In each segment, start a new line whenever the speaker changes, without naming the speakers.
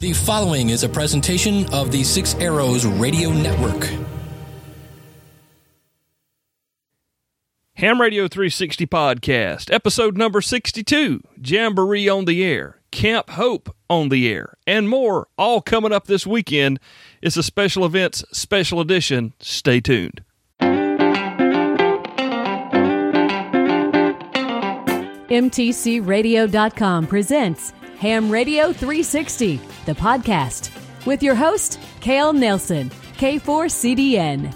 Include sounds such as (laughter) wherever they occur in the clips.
The following is a presentation of the Six Arrows Radio Network.
Ham Radio 360 Podcast, episode number 62, Jamboree on the Air, Camp Hope on the Air, and more, all coming up this weekend. It's a special events special edition. Stay tuned.
MTCRadio.com presents Ham Radio 360, the podcast, with your host, Cale Nelson, K4CDN.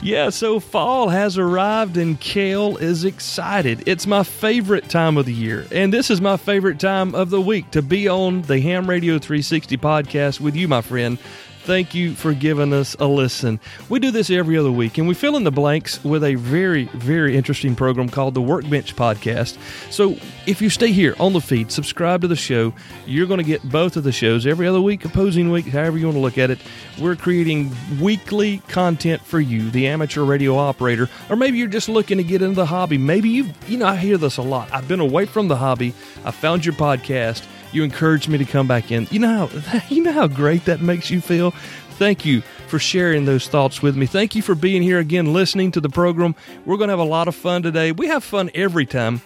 Yeah, so fall has arrived and Cale is excited. It's my favorite time of the year, and this is my favorite time of the week to be on the Ham Radio 360 podcast with you, my friend. Thank you for giving us a listen. We do this every other week, and we fill in the blanks with a very, very interesting program called the Workbench Podcast. So if you stay here on the feed, subscribe to the show, you're going to get both of the shows every other week, opposing week, however you want to look at it. We're creating weekly content for you, the amateur radio operator, or maybe you're just looking to get into the hobby. Maybe you, you know, I hear this a lot. I've been away from the hobby. I found your podcast you encouraged me to come back in. You know how (laughs) you know how great that makes you feel. Thank you for sharing those thoughts with me. Thank you for being here again, listening to the program. We're going to have a lot of fun today. We have fun every time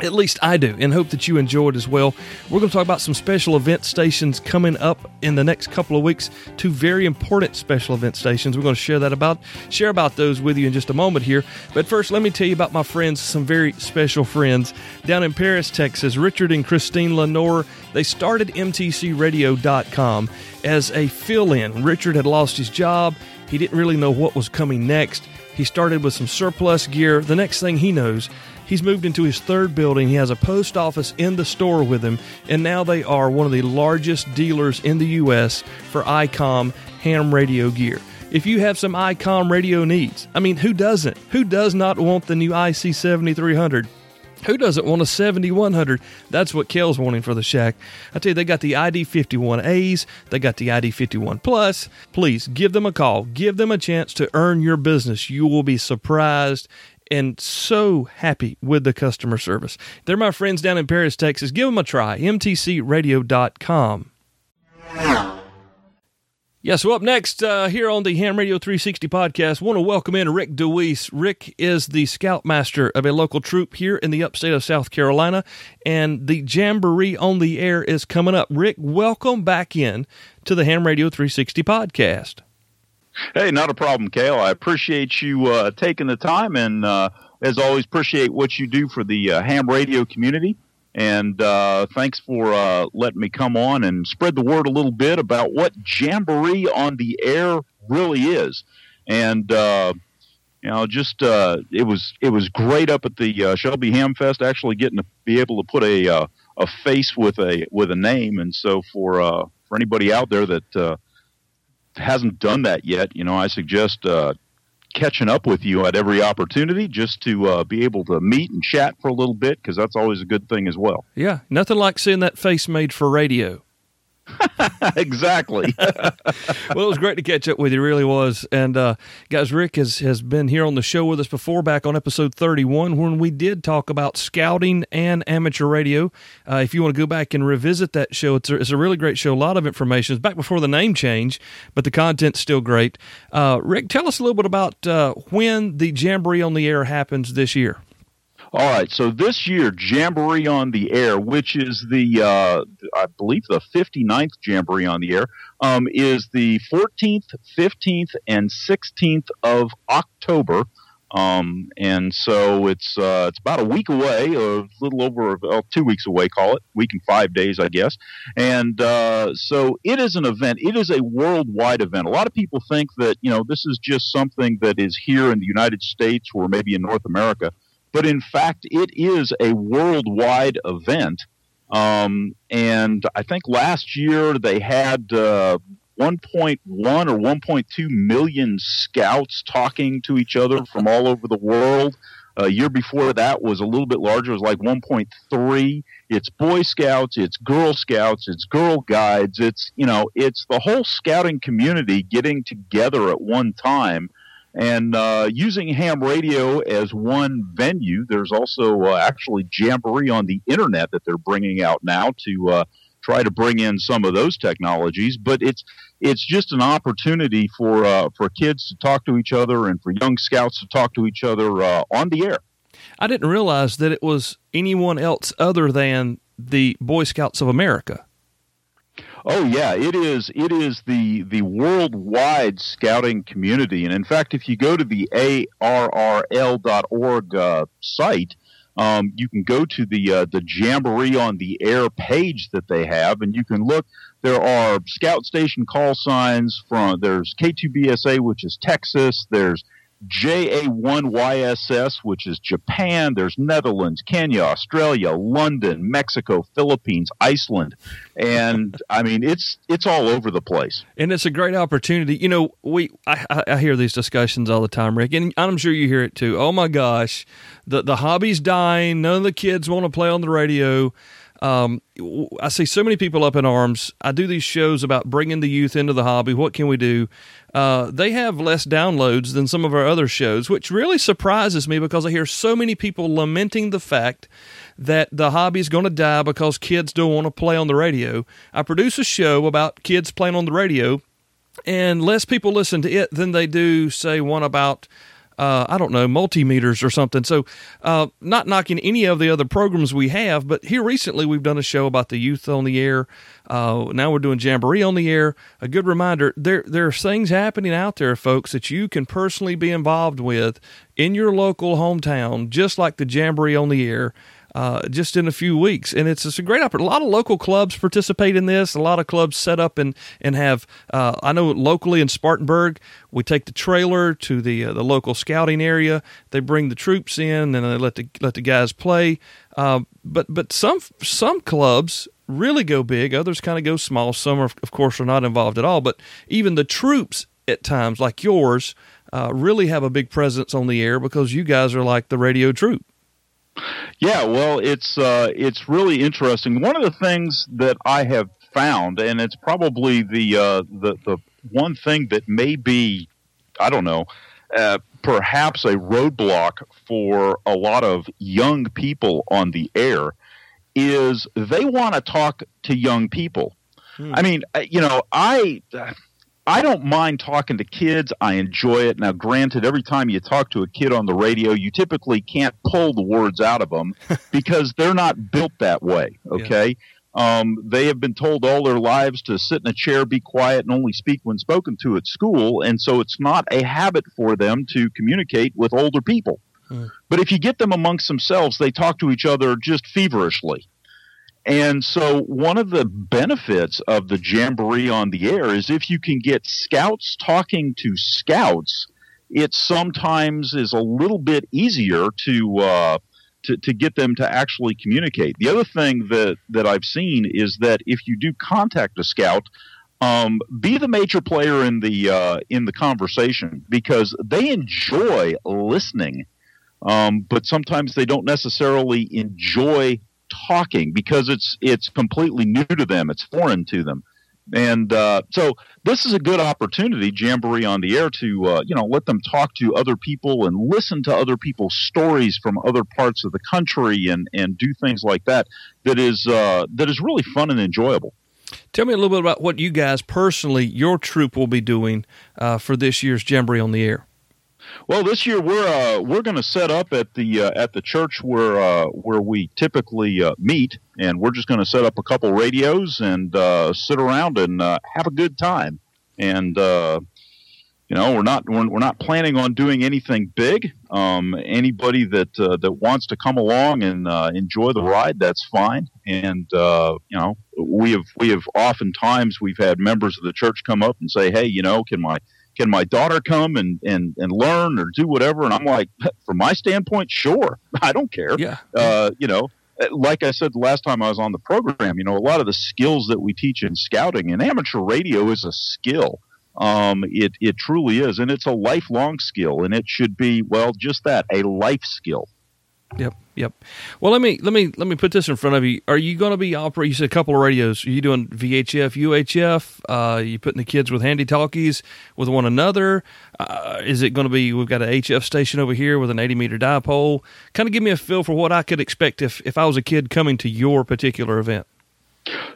at least I do, and hope that you enjoyed as well. We're going to talk about some special event stations coming up in the next couple of weeks. Two very important special event stations. We're going to share that about share about those with you in just a moment here. But first, let me tell you about my friends, some very special friends down in Paris, Texas. Richard and Christine Lenore. They started MTCRadio.com as a fill-in. Richard had lost his job. He didn't really know what was coming next. He started with some surplus gear. The next thing he knows, He's moved into his third building. He has a post office in the store with him, and now they are one of the largest dealers in the U.S. for ICOM ham radio gear. If you have some ICOM radio needs, I mean, who doesn't? Who does not want the new IC 7300? Who doesn't want a 7100? That's what Kel's wanting for the shack. I tell you, they got the ID 51As, they got the ID 51 Plus. Please give them a call. Give them a chance to earn your business. You will be surprised and so happy with the customer service. They're my friends down in Paris, Texas. Give them a try. MTCRadio.com. Yeah, so up next uh, here on the Ham Radio 360 podcast, want to welcome in Rick DeWeese. Rick is the scoutmaster of a local troop here in the upstate of South Carolina, and the Jamboree on the air is coming up. Rick, welcome back in to the Ham Radio 360 podcast.
Hey, not a problem, Cale. I appreciate you uh, taking the time, and uh, as always, appreciate what you do for the uh, ham radio community. And uh, thanks for uh, letting me come on and spread the word a little bit about what Jamboree on the Air really is. And uh, you know, just it was it was great up at the Shelby Ham Fest. Actually, getting to be able to put a a face with a with a name. And so for for anybody out there that hasn't done that yet, you know, I suggest uh, catching up with you at every opportunity just to uh, be able to meet and chat for a little bit because that's always a good thing as well.
Yeah, nothing like seeing that face made for radio. (laughs)
exactly. (laughs) well,
it was great to catch up with you. Really was. And uh, guys, Rick has has been here on the show with us before, back on episode thirty one, when we did talk about scouting and amateur radio. Uh, if you want to go back and revisit that show, it's a, it's a really great show. A lot of information. It's back before the name change, but the content's still great. Uh, Rick, tell us a little bit about uh, when the Jamboree on the Air happens this year.
All right, so this year, Jamboree on the Air, which is the, uh, I believe, the 59th Jamboree on the Air, um, is the 14th, 15th, and 16th of October. Um, and so it's uh, it's about a week away, a little over well, two weeks away, call it week and five days, I guess. And uh, so it is an event. It is a worldwide event. A lot of people think that you know this is just something that is here in the United States or maybe in North America but in fact, it is a worldwide event. Um, and I think last year they had uh, 1.1 or 1.2 million scouts talking to each other from all over the world. A uh, year before that was a little bit larger. It was like 1.3. It's Boy Scouts, it's Girl Scouts, it's Girl Guides. It's you know, it's the whole scouting community getting together at one time and uh, using ham radio as one venue, there's also uh, actually Jamboree on the internet that they're bringing out now to uh, try to bring in some of those technologies. But it's it's just an opportunity for uh, for kids to talk to each other and for young scouts to talk to each other uh, on the air.
I didn't realize that it was anyone else other than the Boy Scouts of America.
Oh yeah, it is. It is the the worldwide scouting community, and in fact, if you go to the arrl.org uh, site, um, you can go to the uh, the Jamboree on the Air page that they have, and you can look. There are scout station call signs from. There's K2BSA, which is Texas. There's JA1YSS, which is Japan. There's Netherlands, Kenya, Australia, London, Mexico, Philippines, Iceland, and I mean it's it's all over the place.
And it's a great opportunity. You know, we I, I hear these discussions all the time, Rick, and I'm sure you hear it too. Oh my gosh, the the hobby's dying. None of the kids want to play on the radio. Um, I see so many people up in arms. I do these shows about bringing the youth into the hobby. What can we do? Uh, they have less downloads than some of our other shows, which really surprises me because I hear so many people lamenting the fact that the hobby is going to die because kids don't want to play on the radio. I produce a show about kids playing on the radio, and less people listen to it than they do, say, one about uh, I don't know, multimeters or something. So, uh, not knocking any of the other programs we have, but here recently we've done a show about the youth on the air. Uh, now we're doing Jamboree on the air. A good reminder there, there are things happening out there, folks, that you can personally be involved with in your local hometown, just like the Jamboree on the air uh, just in a few weeks. And it's, it's a great opportunity. A lot of local clubs participate in this. A lot of clubs set up and, and have, uh, I know locally in Spartanburg, we take the trailer to the, uh, the local scouting area. They bring the troops in and they let the, let the guys play. Uh, but, but some, some clubs really go big. Others kind of go small. Some, are, of course, are not involved at all. But even the troops at times, like yours, uh, really have a big presence on the air because you guys are like the radio troop.
Yeah, well, it's uh, it's really interesting. One of the things that I have found, and it's probably the uh, the the one thing that may be, I don't know, uh, perhaps a roadblock for a lot of young people on the air, is they want to talk to young people. Hmm. I mean, uh, you know, I I don't mind talking to kids. I enjoy it. Now, granted, every time you talk to a kid on the radio, you typically can't pull the words out of them (laughs) because they're not built that way. Okay. Yeah. Um, they have been told all their lives to sit in a chair, be quiet, and only speak when spoken to at school. And so it's not a habit for them to communicate with older people. Mm. But if you get them amongst themselves, they talk to each other just feverishly. And so, one of the benefits of the Jamboree on the air is if you can get scouts talking to scouts, it sometimes is a little bit easier to, uh, to, to get them to actually communicate. The other thing that, that I've seen is that if you do contact a scout, um, be the major player in the uh, in the conversation because they enjoy listening, um, but sometimes they don't necessarily enjoy talking because it's it's completely new to them. It's foreign to them. And uh, so this is a good opportunity, Jamboree on the air, to uh, you know let them talk to other people and listen to other people's stories from other parts of the country and and do things like that. That is uh, that is really fun and enjoyable.
Tell me a little bit about what you guys personally, your troop, will be doing uh, for this year's Jamboree on the air.
Well, this year we're uh, we're going to set up at the uh, at the church where uh, where we typically uh, meet, and we're just going to set up a couple radios and uh, sit around and uh, have a good time. And you know, we're not we're, we're, not planning on doing anything big. Um, anybody that that wants to come along and enjoy the ride, that's fine. And you know, we have we have oftentimes we've had members of the church come up and say, hey, you know, can my can my daughter come and, and, and learn or do whatever? And I'm like, from my standpoint, sure. (laughs) I don't care.
Yeah.
Uh, you know, like I said the last time I was on the program, you know, a lot of the skills that we teach in scouting and amateur radio is a skill. Um, it, it truly is. And it's a lifelong skill. And it should be, well, just that a life skill.
Yep, yep. Well, let me let me let me put this in front of you. Are you going to be operating? You said a couple of radios. Are you doing VHF, UHF? Uh, you putting the kids with handy talkies with one another? Uh, is it going to be? We've got an HF station over here with an 80 meter dipole. Kind of give me a feel for what I could expect if if I was a kid coming to your particular event.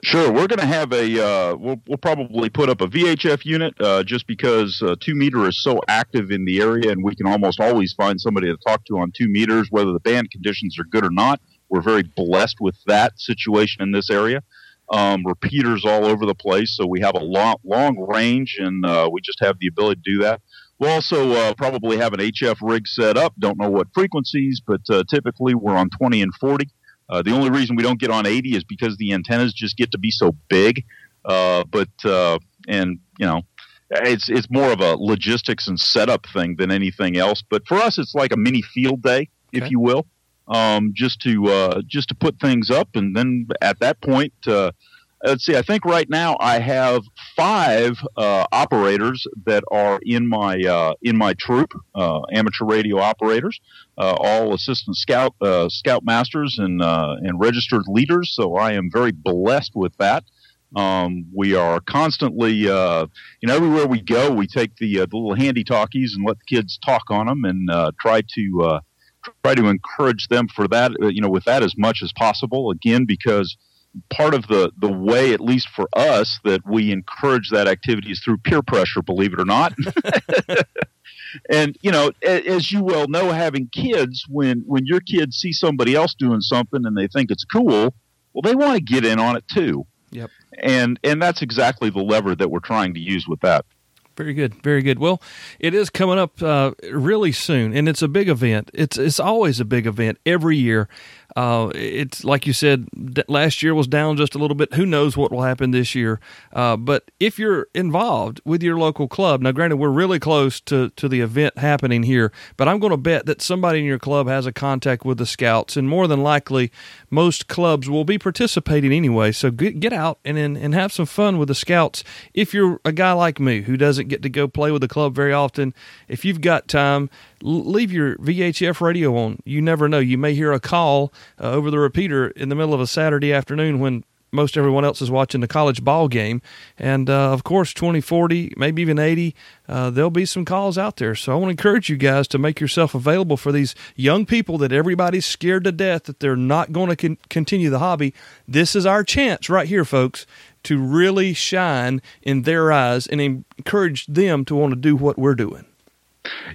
Sure, we're going to have a. Uh, we'll, we'll probably put up a VHF unit uh, just because uh, two meter is so active in the area, and we can almost always find somebody to talk to on two meters, whether the band conditions are good or not. We're very blessed with that situation in this area. Um, repeaters all over the place, so we have a long, long range, and uh, we just have the ability to do that. We'll also uh, probably have an HF rig set up. Don't know what frequencies, but uh, typically we're on 20 and 40. Uh, the only reason we don't get on 80 is because the antennas just get to be so big. Uh, but uh, and you know, it's it's more of a logistics and setup thing than anything else. But for us, it's like a mini field day, if you will, um, just to uh, just to put things up, and then at that point. Let's see. I think right now I have five uh, operators that are in my uh, in my troop, uh, amateur radio operators, uh, all assistant scout uh, scout masters and uh, and registered leaders. So I am very blessed with that. Um, we are constantly, uh, you know, everywhere we go, we take the, uh, the little handy talkies and let the kids talk on them and uh, try to uh, try to encourage them for that, you know, with that as much as possible. Again, because part of the the way, at least for us, that we encourage that activity is through peer pressure. Believe it or not. (laughs) (laughs) and you know, as you well know, having kids, when when your kids see somebody else doing something and they think it's cool, well, they want to get in on it too.
Yep.
And and that's exactly the lever that we're trying to use with that.
Very good, very good. Well, it is coming up uh, really soon, and it's a big event. It's it's always a big event every year. Uh, it's like you said, last year was down just a little bit. Who knows what will happen this year? Uh, but if you're involved with your local club, now granted we're really close to to the event happening here, but I'm going to bet that somebody in your club has a contact with the scouts, and more than likely, most clubs will be participating anyway. So get, get out and, and have some fun with the scouts. If you're a guy like me who doesn't get to go play with the club very often, if you've got time, leave your VHF radio on. You never know. You may hear a call uh, over the repeater in the middle of a Saturday afternoon when most everyone else is watching the college ball game. And uh, of course, 20, 40, maybe even 80, uh, there'll be some calls out there. So I want to encourage you guys to make yourself available for these young people that everybody's scared to death that they're not going to con- continue the hobby. This is our chance right here, folks, to really shine in their eyes and encourage them to want to do what we're doing.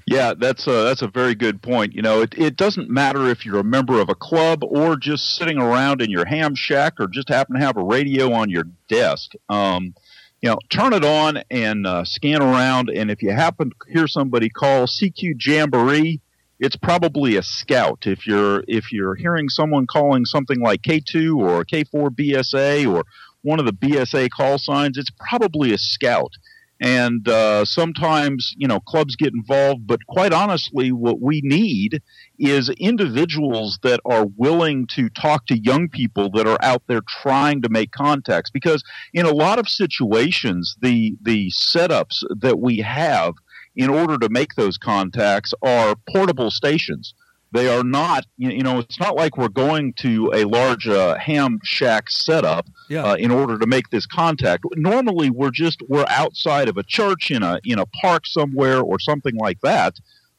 Yeah, that's a, that's a very good point. You know, it, it doesn't matter if you're a member of a club or just sitting around in your ham shack or just happen to have a radio on your desk. Um, you know, turn it on and uh, scan around. And if you happen to hear somebody call CQ Jamboree, it's probably a scout. If you're if you're hearing someone calling something like K2 or K4 BSA or one of the BSA call signs, it's probably a scout and uh, sometimes you know clubs get involved but quite honestly what we need is individuals that are willing to talk to young people that are out there trying to make contacts. Because in a lot of situations the the setups that we have in order to make those contacts are portable stations they are not you know it's not like we're going to a large uh, ham shack setup
Yeah.
uh, in order to make this contact. Normally, we're just we're outside of a church in a in a park somewhere or something like that.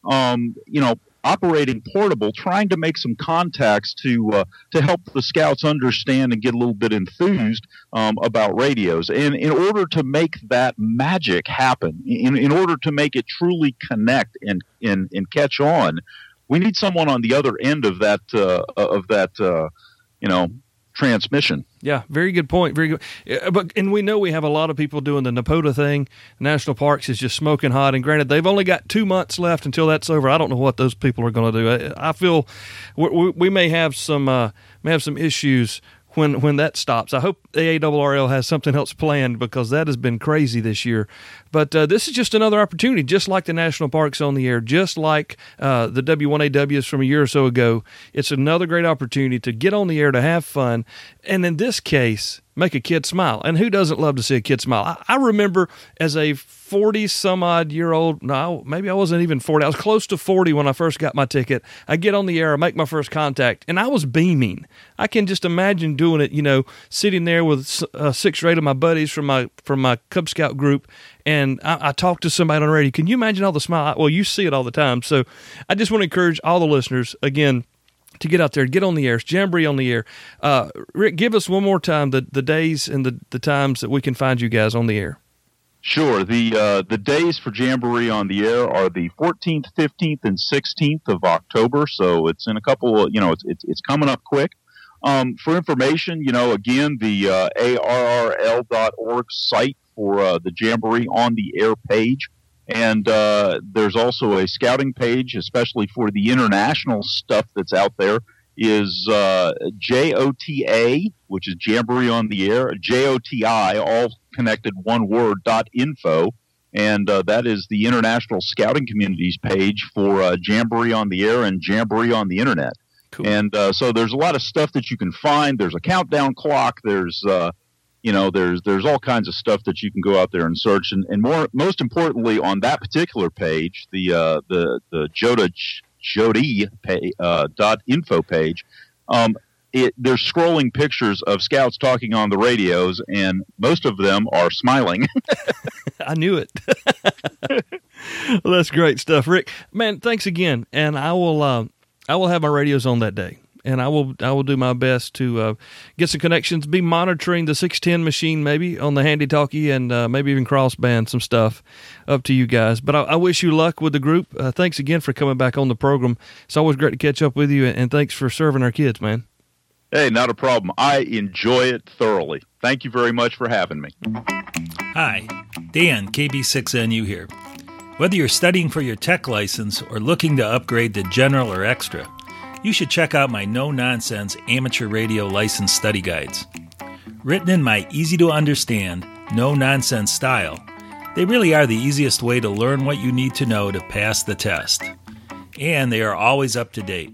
Um, you know, operating portable, trying to make some contacts to uh, to help the scouts understand and get a little bit enthused um, about radios. And in order to make that magic happen, in in order to make it truly connect and and, and catch on, we need someone on the other end of that uh, of that uh, you know transmission.
Yeah, very good point. Very good. Yeah, But and we know we have a lot of people doing the NPOTA thing. National Parks is just smoking hot. And granted, they've only got two months left until that's over. I don't know what those people are going to do. I, I feel we, we, we may have some uh, may have some issues when when that stops. I hope AARRL has something else planned because that has been crazy this year. But uh, this is just another opportunity, just like the national parks on the air, just like uh, the W1AWs from a year or so ago. It's another great opportunity to get on the air to have fun, and in this case, make a kid smile. And who doesn't love to see a kid smile? I, I remember as a 40 some odd year old, no, maybe I wasn't even 40. I was close to 40 when I first got my ticket. I get on the air, I make my first contact, and I was beaming. I can just imagine doing it, you know, sitting there with uh, six or eight of my buddies from my from my Cub Scout group, and I, I talked to somebody on the radio. Can you imagine all the smile? Well, you see it all the time. So I just want to encourage all the listeners again to get out there, get on the air. Jamboree on the air. Uh, Rick, give us one more time the, the days and the, the times that we can find you guys on the air.
Sure. The uh, the days for Jamboree on the air are the 14th, 15th, and 16th of October. So it's in a couple. You know, it's it's, it's coming up quick. Um, for information, you know, again, the uh, ARRL.org site for uh, the Jamboree on the air page. And uh, there's also a scouting page, especially for the international stuff that's out there, is uh, JOTA, which is Jamboree on the Air, JOTI, all connected one word, dot info. And uh, that is the International Scouting Communities page for uh, Jamboree on the Air and Jamboree on the Internet. Cool. And uh, so there's a lot of stuff that you can find. There's a countdown clock. There's uh, you know there's there's all kinds of stuff that you can go out there and search. And, and more most importantly on that particular page the uh, the the JOTA JOTI pay, uh, dot info page um, it, they're scrolling pictures of scouts talking on the radios and most of them are smiling. (laughs)
I knew it. (laughs) Well, that's great stuff. Rick man thanks again. And I will uh, I will have my radios on that day and I will I will do my best to uh, get some connections. Be monitoring the six ten machine maybe on the handy talkie and uh, maybe even crossband some stuff. Up to you guys. But I, I wish you luck with the group. Uh, thanks again for coming back on the program. It's always great to catch up with you, and thanks for serving our kids, man.
Hey, not a problem. I enjoy it thoroughly. Thank you very much for having me.
Hi, Dan, KB6NU here. Whether you're studying for your tech license or looking to upgrade to general or extra, you should check out my no nonsense amateur radio license study guides. Written in my easy to understand, no nonsense style, they really are the easiest way to learn what you need to know to pass the test. And they are always up to date.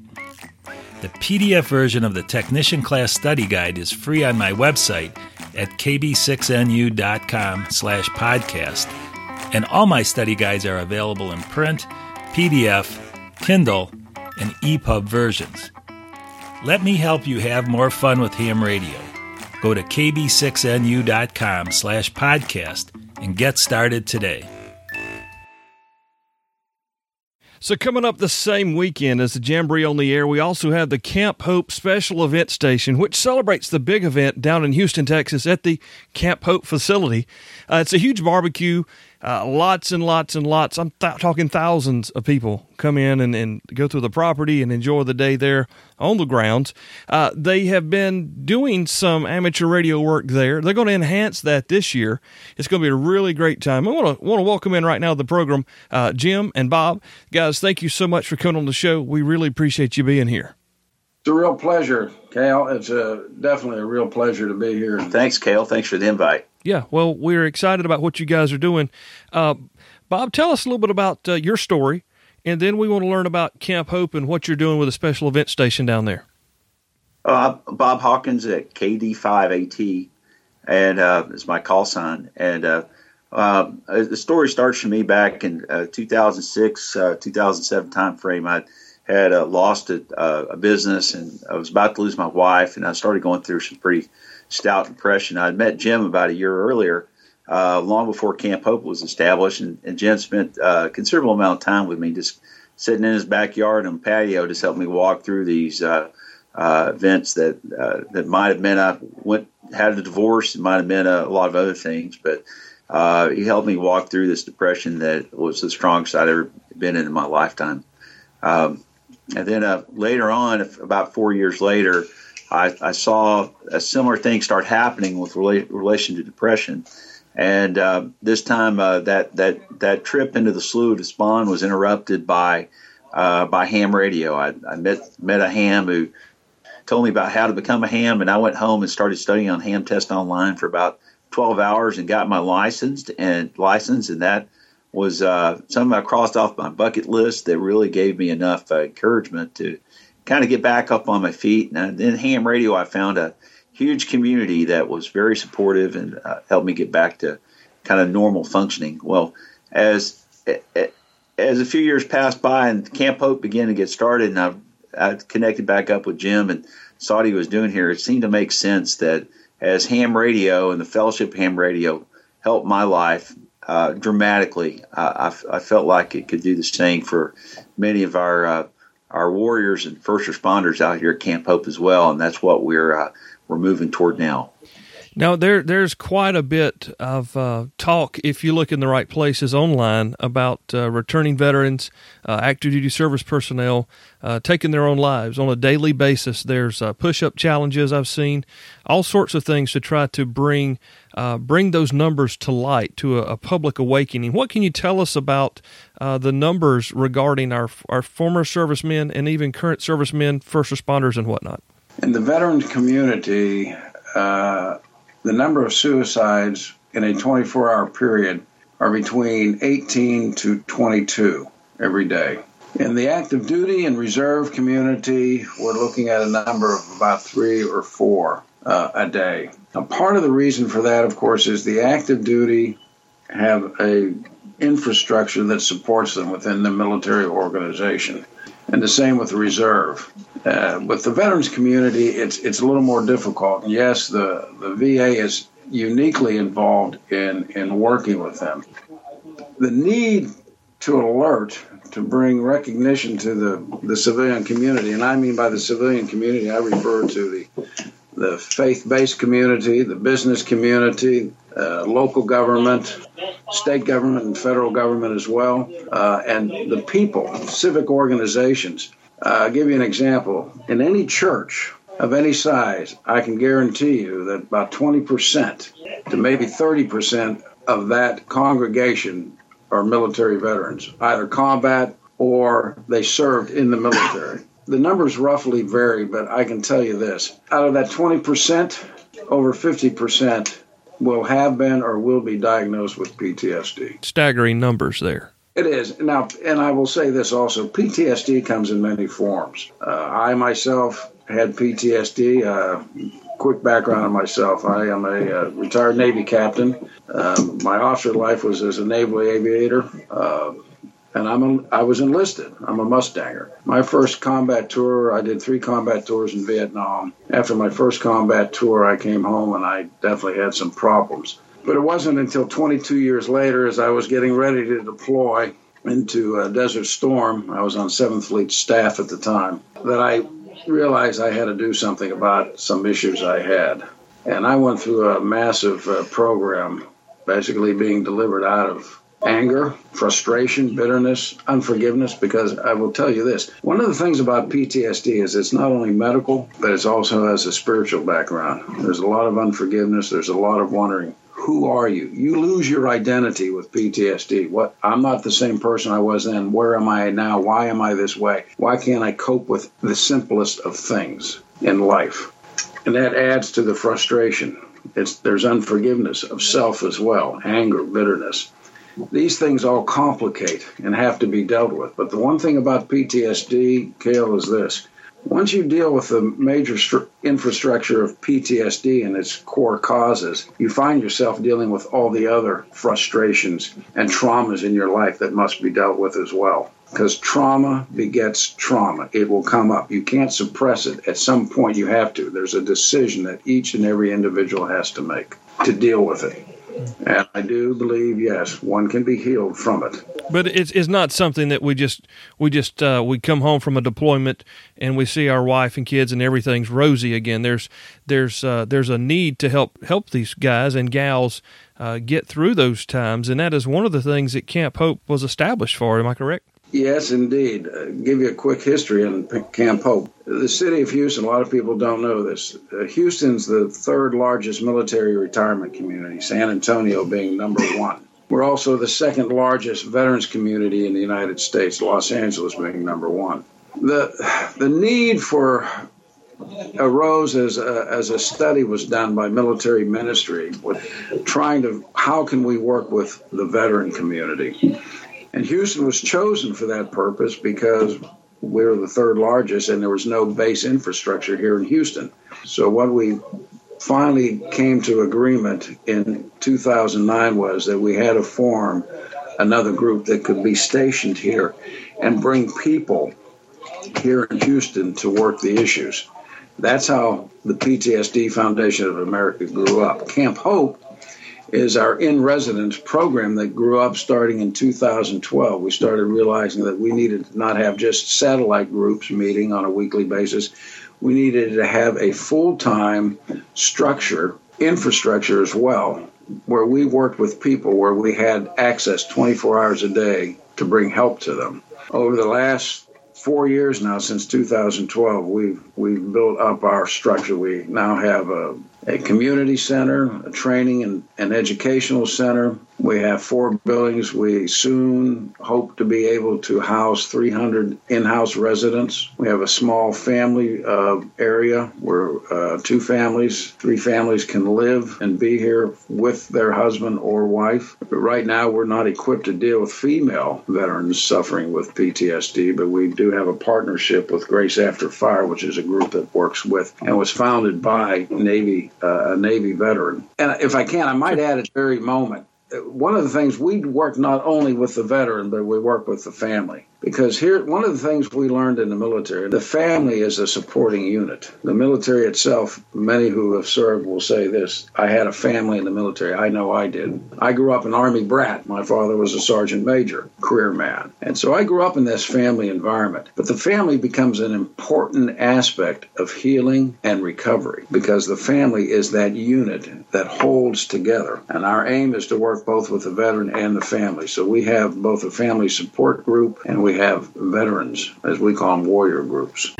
The PDF version of the Technician Class Study Guide is free on my website at kb6nu.com slash podcast, and all my study guides are available in print, PDF, Kindle, and EPUB versions. Let me help you have more fun with ham radio. Go to kb6nu.com slash podcast and get started today.
So, coming up the same weekend as the Jamboree on the Air, we also have the Camp Hope Special Event Station, which celebrates the big event down in Houston, Texas at the Camp Hope facility. Uh, it's a huge barbecue uh, lots and lots and lots. I'm th- talking thousands of people come in and, and go through the property and enjoy the day there on the grounds. Uh, they have been doing some amateur radio work there. They're going to enhance that this year. It's going to be a really great time. I want to want to welcome in right now the program uh, Jim and Bob. Guys, thank you so much for coming on the show. We really appreciate you being here.
It's a real pleasure, Cal. It's a, definitely a real pleasure to be here.
Thanks, Cal. Thanks for the invite.
Yeah, well, we're excited about what you guys are doing. Uh, Bob, tell us a little bit about uh, your story, and then we want to learn about Camp Hope and what you're doing with a special event station down there.
Uh, Bob Hawkins at KD5AT, and uh, is my call sign. And uh, uh, the story starts for me back in 2006, 2007 timeframe. I had lost a, a business, and I was about to lose my wife, and I started going through some pretty – stout depression. I'd met Jim about a year earlier, uh, long before Camp Hope was established, and, and Jim spent uh, a considerable amount of time with me, just sitting in his backyard and patio, just helping me walk through these uh, uh events that uh, that might have meant I went had a divorce, it might have meant a, a lot of other things, but uh, he helped me walk through this depression that was the strongest I'd ever been in in my lifetime. Um, and then later on, about four years later, I, I saw a similar thing start happening with rela- relation to depression. And uh, this time, uh, that that that trip into the Slough of Despond was interrupted by uh, by ham radio. I, I, met met a ham who told me about how to become a ham, and I went home and started studying on ham test online for about 12 hours and got my license and license, and that was uh, something I crossed off my bucket list that really gave me enough uh, encouragement to kind of get back up on my feet. And then ham radio, I found a huge community that was very supportive and uh, helped me get back to kind of normal functioning. Well, as as a few years passed by and Camp Hope began to get started, and I, I connected back up with Jim and saw what he was doing here, it seemed to make sense that as ham radio and the Fellowship Ham Radio helped my life uh, dramatically, uh, I, I, felt like it could do the same for many of our uh, our warriors and first responders out here at Camp Hope as well, and that's what we're uh, we're moving toward now.
Now there there's quite a bit of uh, talk if you look in the right places online about uh, returning veterans, uh, active duty service personnel uh, taking their own lives on a daily basis. There's uh, push up challenges I've seen, all sorts of things to try to bring uh, bring those numbers to light to a, a, public awakening. What can you tell us about the numbers regarding our our former servicemen and even current servicemen, first responders, and whatnot?
In the veteran community the number of suicides in a 24 hour period are between 18 to 22 every day. In the active duty and reserve community, we're looking at a number of about three or four uh, a day. Now, part of the reason for that, of course, is the active duty have a infrastructure that supports them within the military organization, and the same with the reserve. Uh, with the veterans community, it's it's a little more difficult. Yes, the the VA is uniquely involved in in working with them. The need to alert to bring recognition to the the civilian community, and I mean by the civilian community, I refer to the the faith-based community, the business community, uh, local government, state government, and federal government as well, uh, and the people, civic organizations uh, I'll give you an example. In any church of any size, I can guarantee you that about 20% to maybe 30% of that congregation are military veterans, either combat or they served in the military. The numbers roughly vary, but I can tell you this out of that 20%, over 50% will have been or will be diagnosed with PTSD.
Staggering numbers there.
It is now, and I will say this also: PTSD comes in many forms. Uh, I myself had PTSD. Uh, quick background on myself: I am a uh, retired Navy captain. Um, my officer life was as a naval aviator, uh, and I'm a, I was enlisted. I'm a Mustanger. My first combat tour, I did three combat tours in Vietnam. After my first combat tour, I came home and I definitely had some problems. But it wasn't until 22 years later, as I was getting ready to deploy into uh, Desert Storm, I was on 7th Fleet staff at the time, that I realized I had to do something about some issues I had. And I went through a massive uh, program, basically being delivered out of anger, frustration, bitterness, unforgiveness, because I will tell you this. One of the things about PTSD is it's not only medical, but it also has a spiritual background. There's a lot of unforgiveness, there's a lot of wondering who are you? You lose your identity with PTSD. What I'm not the same person I was then. Where am I now? Why am I this way? Why can't I cope with the simplest of things in life? And that adds to the frustration. It's, there's unforgiveness of self as well, anger, bitterness. These things all complicate and have to be dealt with. But the one thing about PTSD, Cale, is this once you deal with the major stru- infrastructure of PTSD and its core causes, you find yourself dealing with all the other frustrations and traumas in your life that must be dealt with as well. Because trauma begets trauma. It will come up. You can't suppress it. At some point, you have to. There's a decision that each and every individual has to make to deal with it. And I do believe, yes, one can be healed from it.
But it's it's not something that we just we just uh, we come home from a deployment and we see our wife and kids and everything's rosy again. There's there's uh, there's a need to help help these guys and gals uh, get through those times, and that is one of the things that Camp Hope was established for. Am I correct?
Yes, indeed. Uh, give you a quick history on Camp Hope. The city of Houston, a lot of people don't know this. Uh, Houston's the third largest military retirement community, San Antonio being number one. We're also the second largest veterans community in the United States, Los Angeles being number one. The, the need for arose as a, as a study was done by military ministry with trying to how can we work with the veteran community and Houston was chosen for that purpose because we were the third largest and there was no base infrastructure here in Houston. So what we finally came to agreement in 2009 was that we had to form another group that could be stationed here and bring people here in Houston to work the issues. That's how the PTSD Foundation of America grew up. Camp Hope is our in residence program that grew up starting in 2012. We started realizing that we needed to not have just satellite groups meeting on a weekly basis. We needed to have a full time structure, infrastructure as well, where we worked with people where we had access 24 hours a day to bring help to them. Over the last four years now, since 2012, we've we've built up our structure. We now have a a community center, a training and an educational center. We have four buildings. We soon hope to be able to house 300 in house residents. We have a small family uh, area where uh, two families, three families can live and be here with their husband or wife. But right now, we're not equipped to deal with female veterans suffering with PTSD, but we do have a partnership with Grace After Fire, which is a group that works with and was founded by Navy uh, a Navy veteran. And if I can, I might add at the very moment, one of the things we work not only with the veteran, but we work with the family. Because here, one of the things we learned in the military, the family is a supporting unit. The military itself, many who have served will say this I had a family in the military. I know I did. I grew up an Army brat. My father was a sergeant major, career man. And so I grew up in this family environment. But the family becomes an important aspect of healing and recovery because the family is that unit that holds together. And our aim is to work both with the veteran and the family. So we have both a family support group and we have veterans, as we call them, warrior groups.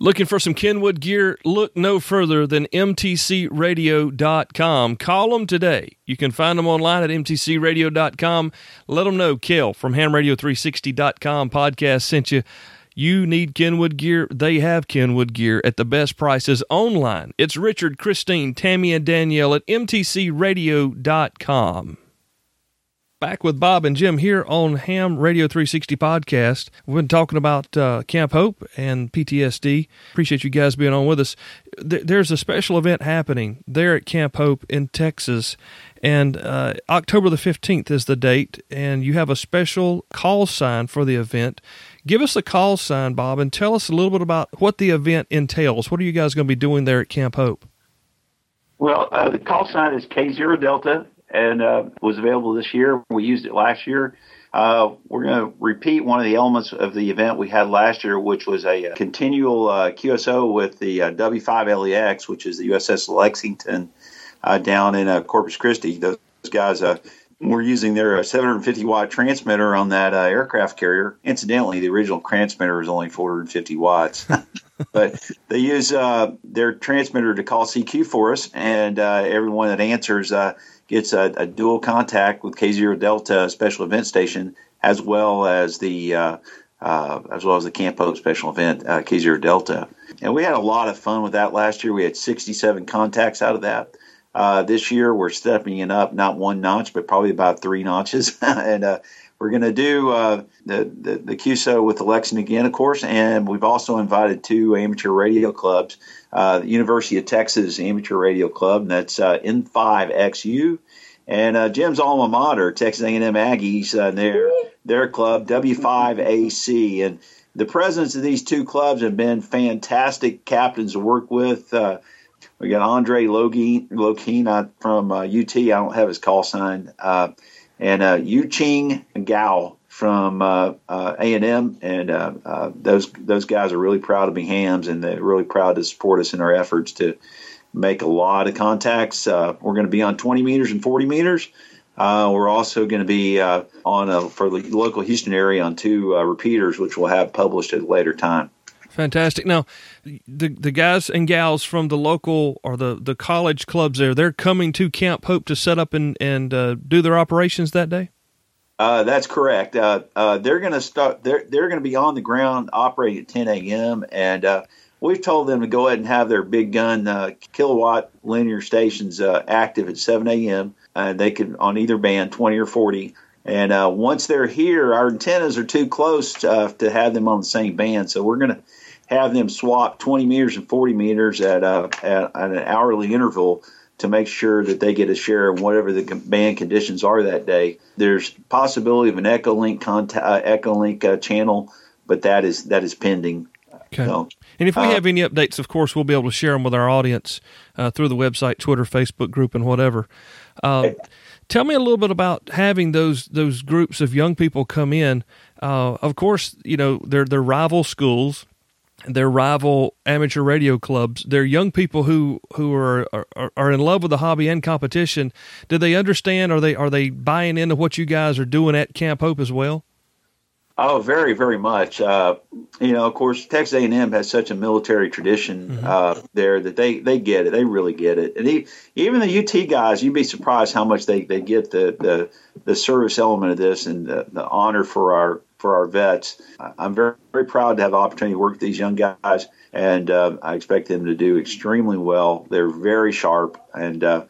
Looking for some Kenwood gear? Look no further than mtcradio.com. Call them today. You can find them online at mtcradio.com. Let them know Kel from hamradio360.com podcast sent you. You need Kenwood gear? They have Kenwood gear at the best prices online. It's Richard, Christine, Tammy, and Danielle at mtcradio.com back with Bob and Jim here on Ham Radio 360 podcast. We've been talking about uh, Camp Hope and PTSD. Appreciate you guys being on with us. Th- there's a special event happening there at Camp Hope in Texas, and uh, October the 15th is the date, and you have a special call sign for the event. Give us the call sign, Bob, and tell us a little bit about what the event entails. What are you guys going to be doing there at Camp Hope?
Well, uh, the call sign is K0 Delta and uh, was available this year. We used it last year. Uh, we're going to repeat one of the elements of the event we had last year, which was a, uh, continual uh, QSO with the uh, W5LEX, which is the USS Lexington uh, down in Corpus Christi. Those guys were using their 750 watt transmitter on that aircraft carrier. Incidentally, the original transmitter is only 450 watts. (laughs) but they use their transmitter to call CQ for us, and everyone that answers gets a, a dual contact with K0 Delta Special Event Station as well as the uh, uh, as well as the Camp Hope Special Event uh, K0 Delta. And we had a lot of fun with that last year. We had 67 contacts out of that. Uh, this year we're stepping it up, not one notch, but probably about three notches. (laughs) and uh, we're going to do uh, the, the, the QSO with the Lexington again, of course, and we've also invited two amateur radio clubs uh, the University of Texas Amateur Radio Club, and that's uh, N5XU. And uh, Jim's alma mater, Texas A&M Aggies, uh, their their club W5AC, and the presidents of these two clubs have been fantastic captains to work with. Uh, we got Andre Lokeen from uh, UT. I don't have his call sign, and uh, Yu Ching Gao from uh, uh, A&M, and uh, uh, those those guys are really proud to be hams, and they're really proud to support us in our efforts to make a lot of contacts. We're going to be on 20 meters and 40 meters. We're also going to be on a, for the local Houston area on two repeaters, which we'll have published at a later time.
Fantastic. Now, the the guys and gals from the local or the, the college clubs there, they're coming to Camp Hope to set up and and do their operations that day.
Uh, that's correct. Uh, uh, they're going to start. They're they're going to be on the ground operating at 10 a.m. and uh, we've told them to go ahead and have their big gun uh, kilowatt linear stations uh, active at 7 a.m. and they can on either band 20 or 40. And once they're here, our antennas are too close to, to have them on the same band, so we're going to have them swap 20 meters and 40 meters at, at, at an hourly interval to make sure that they get a share of whatever the band conditions are that day. There's possibility of an Echolink contact, uh, Echolink uh, channel, but that is that is pending.
Okay. So, And if we
Uh,
have any updates, of course, we'll be able to share them with our audience uh, through the website, Twitter, Facebook group, and whatever. Uh, tell me a little bit about having those those groups of young people come in. Uh, of course, you know they're they're rival schools, they're rival amateur radio clubs. They're young people who who are, are are in love with the hobby and competition. Do they understand? Are they are they buying into what you guys are doing at Camp Hope as well?
Oh, very, very much. Uh, you know, of course, Texas A&M has such a military tradition uh, there that they, they get it. They really get it. And he, even the UT guys, you'd be surprised how much they, they get the, the, the service element of this and the, the honor for our for our vets. I'm very, very proud to have the opportunity to work with these young guys, and uh, I expect them to do extremely well. They're very sharp, and uh,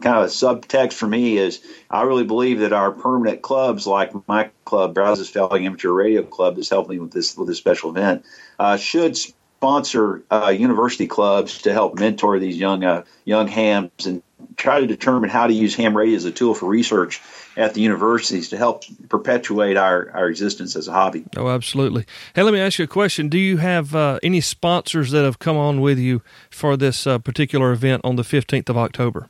kind of a subtext for me is I really believe that our permanent clubs, like my club, Brazos Valley Amateur Radio Club, that's helping with this with this special event, uh, should sponsor uh, university clubs to help mentor these young uh, young hams and try to determine how to use ham radio as a tool for research at the universities to help perpetuate our, our existence as a hobby.
Oh, absolutely. Hey, let me ask you a question. Do you have uh, any sponsors that have come on with you for this uh, particular event on the 15th of October?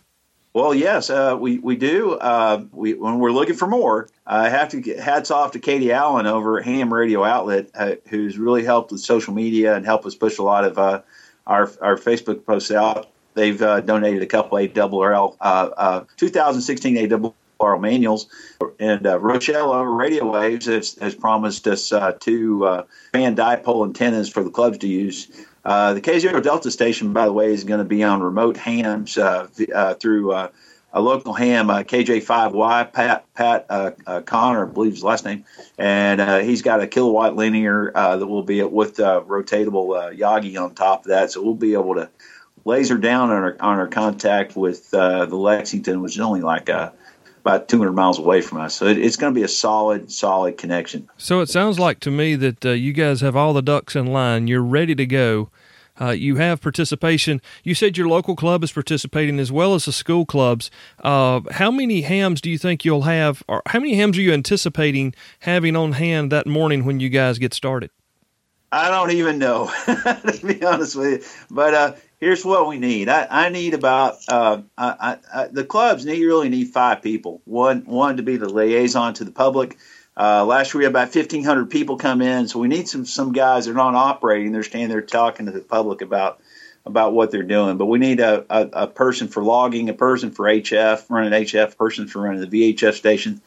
Well, yes, uh, we we do. Uh, we when we're looking for more, I have to get hats off to Katie Allen over at Ham Radio Outlet, uh, who's really helped with social media and helped us push a lot of uh, our our Facebook posts out. They've uh, donated a couple ARRL, uh, 2016 ARRL manuals, and Rochelle over RadioWavz has, has promised us two fan dipole antennas for the clubs to use. Uh, the K0 Delta station, by the way, is going to be on remote hams uh, uh, through uh, a local ham, uh, KJ5Y, Pat Pat uh, Connor, I believe his last name, and he's got a kilowatt linear that will be with rotatable Yagi on top of that, so we'll be able to laser down on our on our contact with the Lexington, which is only like a about 200 miles away from us. So it, it's going to be a solid, solid connection.
So it sounds like to me that uh, you guys have all the ducks in line. You're ready to go. Uh, you have participation. You said your local club is participating as well as the school clubs. Uh, how many hams do you think you'll have, or how many hams are you anticipating having on hand that morning when you guys get started?
I don't even know, (laughs) to be honest with you. But uh, here's what we need. I, I need about uh, I, I, the clubs need really need five people. One one to be the liaison to the public. Uh, last year we had about fifteen hundred people come in, so we need some some guys that are not operating. They're standing there talking to the public about about what they're doing. But we need a, a, a person for logging, a person for HF running HF, a person for running the VHF station.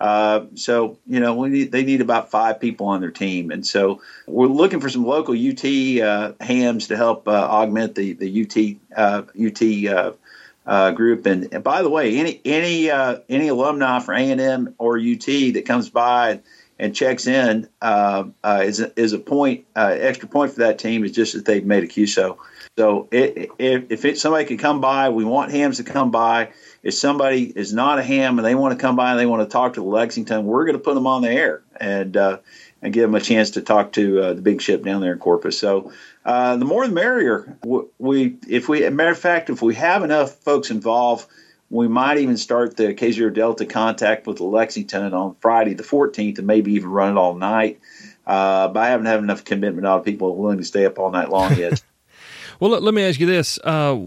Uh, so you know need, they need about five people on their team, and so we're looking for some local UT uh, hams to help uh, augment the the UT UT uh, group. And, and, by the way, any any uh, any alumni for A and M or UT that comes by and, checks in uh, is a, is a point extra point for that team is just that they've made a QSO. So it, if if it, somebody can come by, we want hams to come by. If somebody is not a ham and they want to come by and they want to talk to the Lexington, we're going to put them on the air and uh, and give them a chance to talk to uh, the big ship down there in Corpus. So uh, the more the merrier. We, if we, matter of fact, if we have enough folks involved, we might even start the K0 Delta contact with the Lexington on Friday the 14th and maybe even run it all night. Uh, but I haven't had enough commitment out of people willing to stay up all night long yet.
Well, let, let, me ask you this: uh,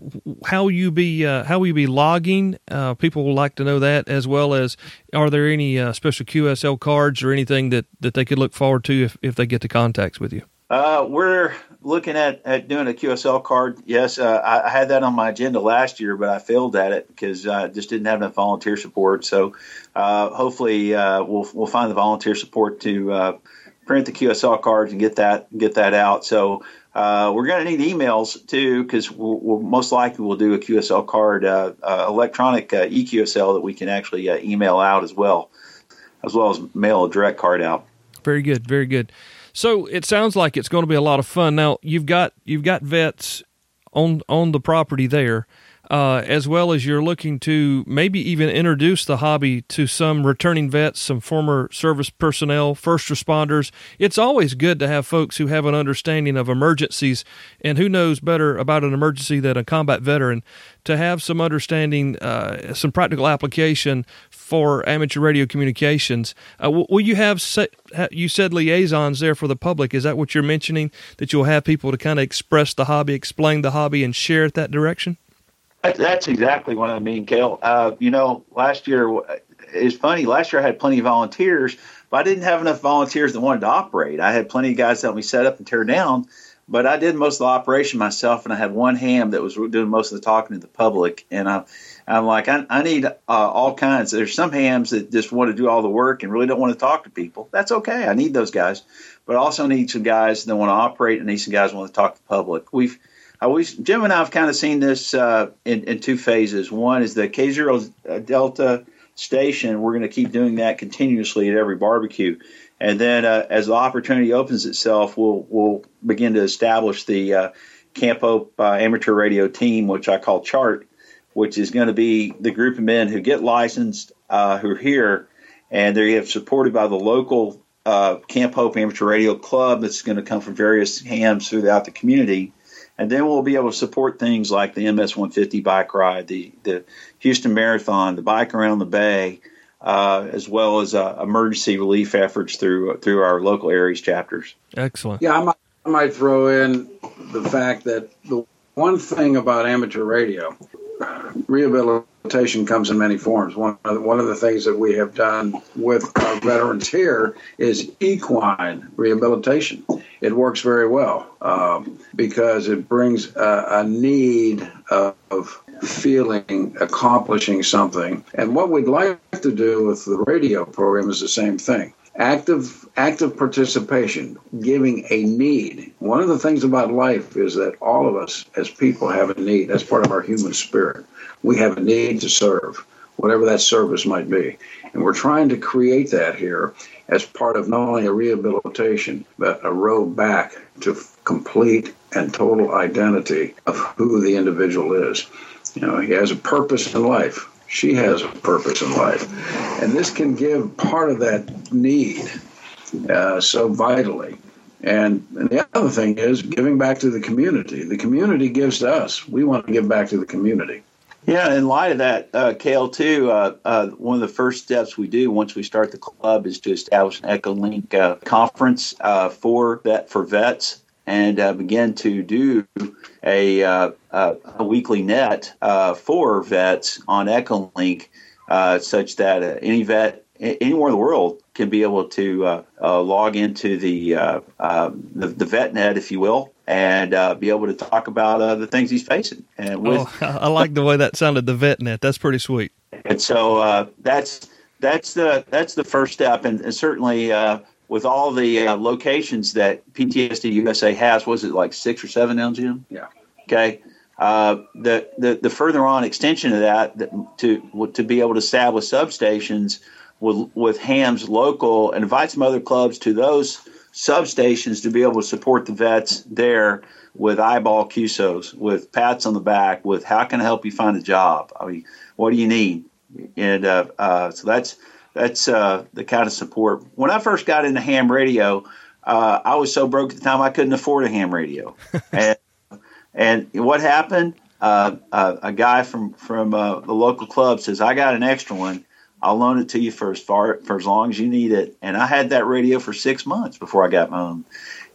How you be? Uh, how will you be logging? Uh, people will like to know that, as well as are there any uh, special QSL cards or anything that, that they could look forward to if, if they get the contacts with you?
Uh, we're looking at, at doing a QSL card. Yes, uh, I, I, had that on my agenda last year, but I failed at it because I just didn't have enough volunteer support. So hopefully we'll we'll find the volunteer support to print the QSL cards and get that get that out. So uh, we're going to need emails too, because we'll, we'll, most likely we'll do a QSL card, uh, uh, electronic uh, EQSL that we can actually uh, email out as well, as well as mail a direct card out.
Very good, very good. So it sounds like it's going to be a lot of fun. Now you've got you've got vets on on the property there. Uh, as well as you're looking to maybe even introduce the hobby to some returning vets, some former service personnel, first responders. It's always good to have folks who have an understanding of emergencies, and who knows better about an emergency than a combat veteran to have some understanding, uh, some practical application for amateur radio communications. Uh, will you have, you said liaisons there for the public? Is that what you're mentioning? That you'll have people to kind of express the hobby, explain the hobby, and share it that direction?
That's exactly what I mean, Cale. Uh, you know, last year it's funny. Last year I had plenty of volunteers, but I didn't have enough volunteers that wanted to operate. I had plenty of guys helped me set up and tear down, but I did most of the operation myself, and I had one ham that was doing most of the talking to the public. And I, I'm like, I, I need uh, all kinds. There's some hams that just want to do all the work and really don't want to talk to people. That's okay. I need those guys, but I also need some guys that want to operate and need some guys want to talk to the public. We've I always Jim and I have kind of seen this uh, in, in two phases. One is the K zero uh, Delta station. We're going to keep doing that continuously at every barbecue, and then uh, as the opportunity opens itself, we'll we'll begin to establish the uh, Camp Hope uh, amateur radio team, which I call Chart, which is going to be the group of men who get licensed, uh, who are here, and they have supported by the local Camp Hope Amateur Radio Club that's going to come from various hams throughout the community and then we'll be able to support things like the MS 150 bike ride, the, the Houston Marathon, the bike around the bay, uh, as well as uh, emergency relief efforts through through our local areas chapters.
Excellent.
Yeah, I might, I might throw in the fact that the one thing about amateur radio, rehabilitation comes in many forms. One of, the, one of the things that we have done with our veterans here is equine rehabilitation it works very well um, because it brings a, a need of, feeling accomplishing something. And what we'd like to do with the radio program is the same thing. Active active participation, giving a need. One of the things about life is that all of us as people have a need. That's part of our human spirit. We have a need to serve, whatever that service might be. And we're trying to create that here as part of not only a rehabilitation, but a road back to complete and total identity of who the individual is. You know, he has a purpose in life. She has a purpose in life. And this can give part of that need uh, so vitally. And, and, the other thing is giving back to the community. The community gives to us. We want to give back to the community.
Yeah, in light of that, uh, Cale, too, uh, uh, one of the first steps we do once we start the club is to establish an EchoLink uh, conference uh, for for vets and uh, begin to do a, a weekly net for vets on EchoLink, such that any vet anywhere in the world can be able to log into the, the the VetNet, if you will, and uh, be able to talk about uh, the things he's facing. And with,
oh, (laughs) I like the way that sounded. The VetNet, that's pretty sweet.
And so uh, that's that's the that's the first step, and, and certainly uh, with all the uh, locations that PTSD USA has, was it like six or seven now, Jim?
Yeah.
Okay. Uh, the, the the further on extension of that, that to to be able to establish substations with with hams local and invite some other clubs to those substations to be able to support the vets there with eyeball QSOs, with pats on the back, with how can I help you find a job? I mean, what do you need? And uh, uh, so that's that's uh, the kind of support. When I first got into ham radio, uh, I was so broke at the time I couldn't afford a ham radio, (laughs) and and what happened? Uh, uh, a guy from from the local club says I got an extra one I'll loan it to you for as far for as long as you need it. And I had that radio for six months before I got my own.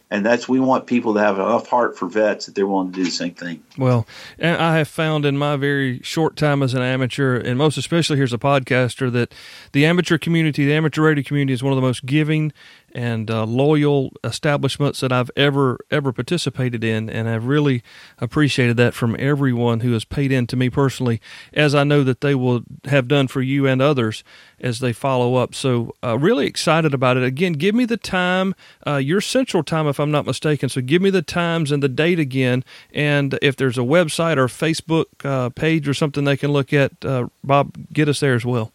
And that's we want people to have enough heart for vets that they're willing to do the same thing.
Well, I have found in my very short time as an amateur, and most especially here as a podcaster, that the amateur community, the amateur radio community, is one of the most giving and uh, loyal establishments that I've ever ever participated in, and I've really appreciated that from everyone who has paid in to me personally, as I know that they will have done for you and others as they follow up. So, uh, really excited about it. Again, give me the time, uh, your central time, if I'm not mistaken. So, give me the times and the date again, and if there's a website or Facebook uh, page or something they can look at, uh, Bob, get us there as well.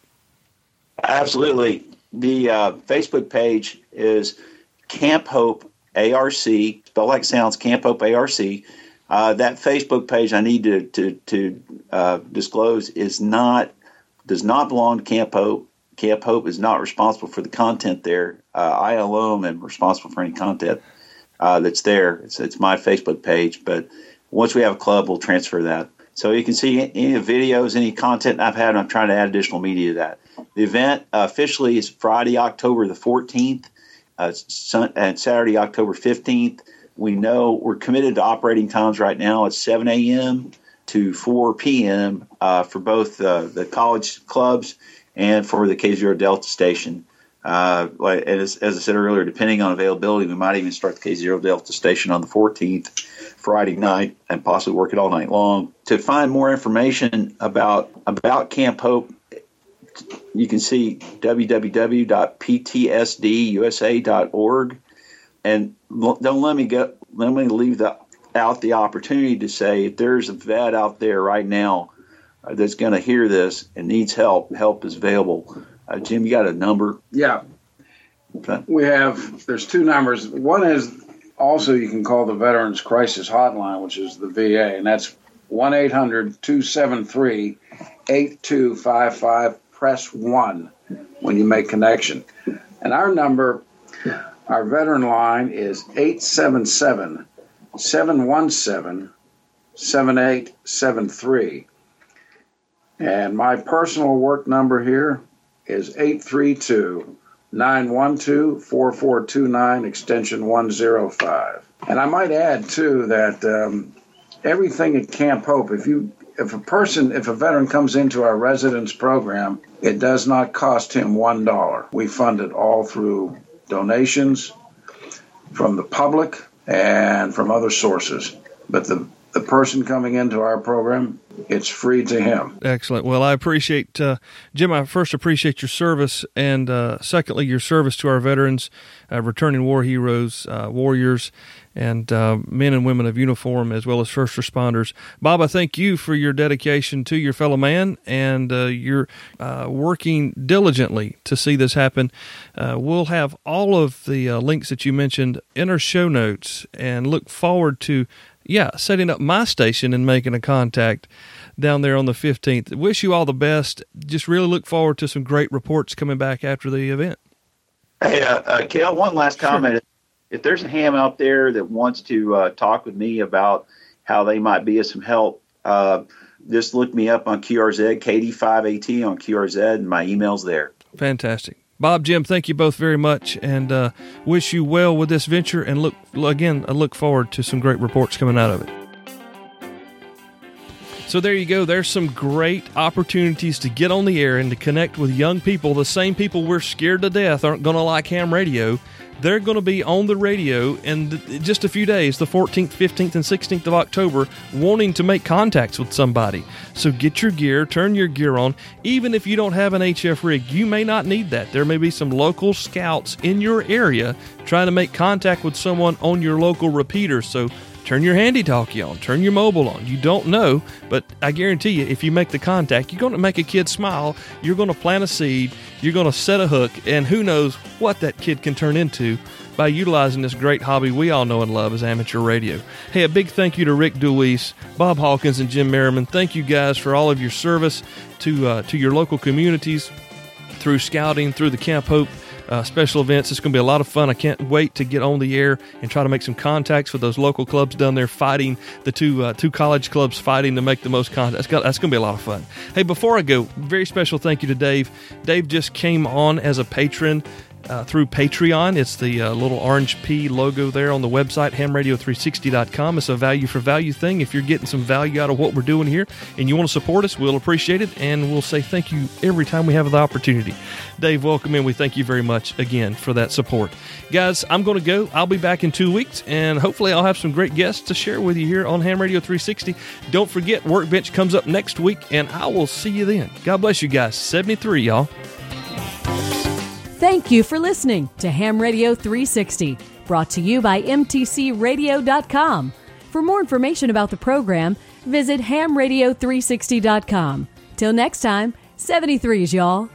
Absolutely the uh, Facebook page is Camp Hope ARC, spelled like sounds, Camp Hope ARC. Uh, that Facebook page I need to to, to uh, disclose is not does not belong to Camp Hope. Camp Hope is not responsible for the content there. Uh, I alone am responsible for any content uh, that's there. It's, it's my Facebook page, but once we have a club, we'll transfer that. So you can see any videos, any content I've had. I'm trying to add additional media to that. The event officially is Friday, October the 14th, uh, and Saturday, October 15th. We know we're committed to operating times right now at 7 a.m. to 4 p.m. Uh, for both uh, the college clubs and for the K0 Delta station. Uh, and as, as, I said earlier, depending on availability, we might even start the K0 Delta station on the 14th, Friday night, and possibly work it all night long. To find more information about about Camp Hope, you can see www.ptsdusa.org. And don't let me get let me leave the, out the opportunity to say if there's a vet out there right now uh, that's going to hear this and needs help, help is available. Uh, Jim, you got a number?
Yeah. Okay. We have, there's two numbers. One is also you can call the Veterans Crisis Hotline, which is the VA, and that's 1 800 273 8255. Press 1 when you make connection. And our number, our veteran line is 877 717 7873. And my personal work number here is 832 912 4429, extension 105. And I might add, too, that um, everything at Camp Hope, if you if a person, if a veteran comes into our residence program, it does not cost him one dollar. We fund it all through donations from the public and from other sources. But the the person coming into our program, it's free to him.
Excellent. Well, I appreciate, uh, Jim, I first appreciate your service, and uh, secondly, your service to our veterans, uh, returning war heroes, uh, warriors, and uh, men and women of uniform, as well as first responders. Bob, I thank you for your dedication to your fellow man, and uh, you're working diligently to see this happen. we'll have all of the links that you mentioned in our show notes, and look forward to yeah, setting up my station and making a contact down there on the 15th. Wish you all the best. Just really look forward to some great reports coming back after the event.
Hey, uh, uh, Cale, one last comment. Sure. If there's a ham out there that wants to uh, talk with me about how they might be of some help, uh, just look me up on QRZ, KD5AT on QRZ, and my email's there.
Fantastic. Bob, Jim, thank you both very much, and uh, wish you well with this venture. And look again, I look forward to some great reports coming out of it. So there you go. There's some great opportunities to get on the air and to connect with young people. The same people we're scared to death aren't going to like ham radio they're going to be on the radio in just a few days, the 14th, 15th, and 16th of October, wanting to make contacts with somebody. So get your gear, turn your gear on. Even if you don't have an HF rig, you may not need that. There may be some local scouts in your area trying to make contact with someone on your local repeater. So turn your handy talkie on, turn your mobile on. You don't know, but I guarantee you, if you make the contact, you're going to make a kid smile. You're going to plant a seed. You're going to set a hook, and who knows what that kid can turn into by utilizing this great hobby we all know and love as amateur radio. Hey, a big thank you to Rick Deweese, Bob Hawkins, and Jim Merriman. Thank you guys for all of your service to uh, to your local communities through scouting, through the Camp Hope uh, special events. It's going to be a lot of fun. I can't wait to get on the air and try to make some contacts with those local clubs down there fighting the two uh, two college clubs fighting to make the most contacts. That's, that's going to be a lot of fun. Hey, before I go, very special thank you to Dave. Dave just came on as a patron uh, through Patreon. It's the uh, little orange P logo there on the website, hamradio360.com. It's a value for value thing. If you're getting some value out of what we're doing here and you want to support us, we'll appreciate it and we'll say thank you every time we have the opportunity. Dave, welcome in. We thank you very much again for that support. Guys, I'm going to go. I'll be back in two weeks and hopefully I'll have some great guests to share with you here on Ham Radio 360. Don't forget, Workbench comes up next week and I will see you then. God bless you guys. 73, y'all.
Thank you for listening to Ham Radio 360, brought to you by MTCRadio.com. For more information about the program, visit hamradio360.com. Till next time, 73s, y'all.